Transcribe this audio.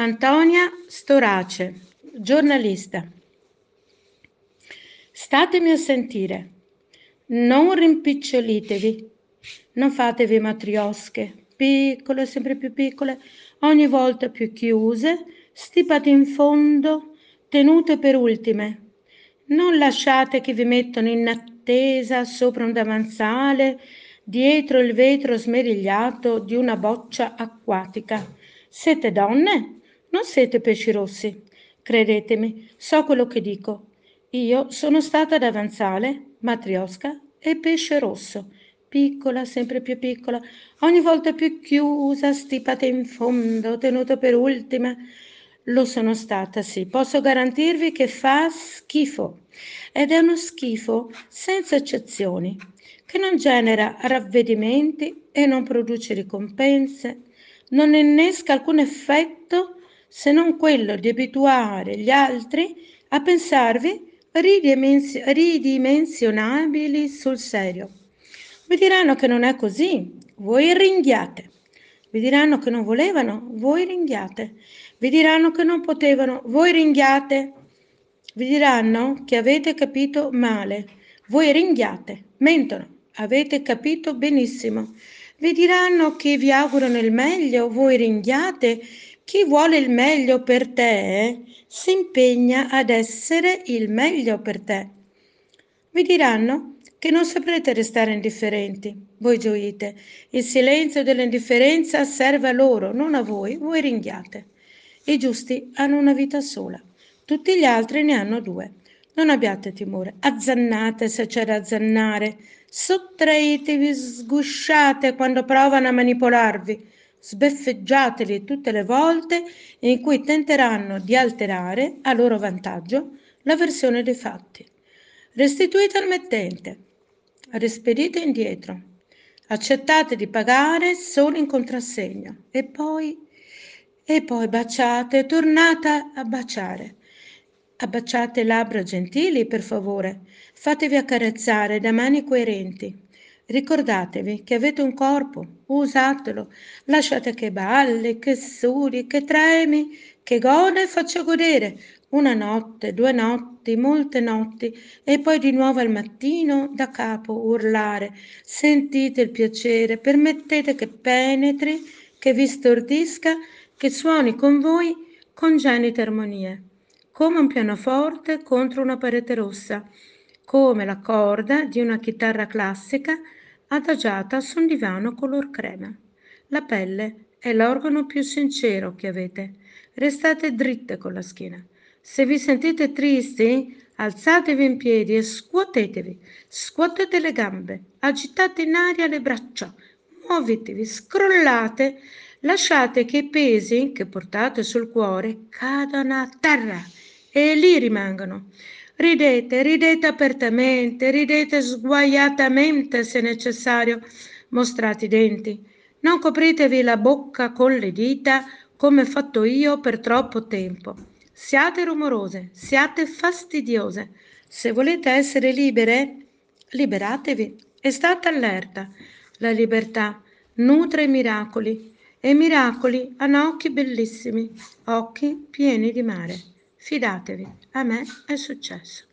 Antonia Storace, giornalista. Statemi a sentire, non rimpicciolitevi, non fatevi matriosche, piccole, sempre più piccole, ogni volta più chiuse, stipate in fondo, tenute per ultime. Non lasciate che vi mettano in attesa sopra un davanzale, dietro il vetro smerigliato di una boccia acquatica. Siete donne? Non siete pesci rossi. Credetemi, so quello che dico. Io sono stata davanzale, matriosca e pesce rosso, piccola, sempre più piccola, ogni volta più chiusa, stipata in fondo, tenuta per ultima. Lo sono stata, sì. Posso garantirvi che fa schifo. Ed è uno schifo senza eccezioni, che non genera ravvedimenti e non produce ricompense, non innesca alcun effetto se non quello di abituare gli altri a pensarvi ridimensionabili sul serio. Vi diranno che non è così, voi ringhiate. Vi diranno che non volevano, voi ringhiate. Vi diranno che non potevano, voi ringhiate. Vi diranno che avete capito male, voi ringhiate. Mentono, avete capito benissimo. Vi diranno che vi augurano il meglio, voi ringhiate chi vuole il meglio per te si impegna ad essere il meglio per te. Vi diranno che non saprete restare indifferenti. Voi gioite. Il silenzio dell'indifferenza serve a loro, non a voi. Voi ringhiate. I giusti hanno una vita sola. Tutti gli altri ne hanno due. Non abbiate timore. Azzannate se c'è da azzannare. Sottraetevi, sgusciate quando provano a manipolarvi sbeffeggiateli tutte le volte in cui tenteranno di alterare a loro vantaggio la versione dei fatti. Restituite al mettente, rispedite indietro, accettate di pagare solo in contrassegno. E poi, e poi baciate, tornate a baciare. Abbaciate labbra gentili, per favore, fatevi accarezzare da mani coerenti Ricordatevi che avete un corpo, usatelo, lasciate che balli, che sudi, che tremi, che gode e faccia godere. Una notte, due notti, molte notti e poi di nuovo al mattino da capo urlare. Sentite il piacere, permettete che penetri, che vi stordisca, che suoni con voi congenite armonie, come un pianoforte contro una parete rossa, come la corda di una chitarra classica adagiata su un divano color crema. La pelle è l'organo più sincero che avete. Restate dritte con la schiena. Se vi sentite tristi, alzatevi in piedi e scuotetevi. Scuotete le gambe, agitate in aria le braccia, muovetevi, scrollate, lasciate che i pesi che portate sul cuore cadano a terra e lì rimangano. Ridete, ridete apertamente, ridete sguaiatamente se necessario, mostrate i denti. Non copritevi la bocca con le dita come fatto io per troppo tempo. Siate rumorose, siate fastidiose. Se volete essere libere, liberatevi e state allerta. La libertà nutre i miracoli e i miracoli hanno occhi bellissimi, occhi pieni di mare. Fidatevi, a me è successo.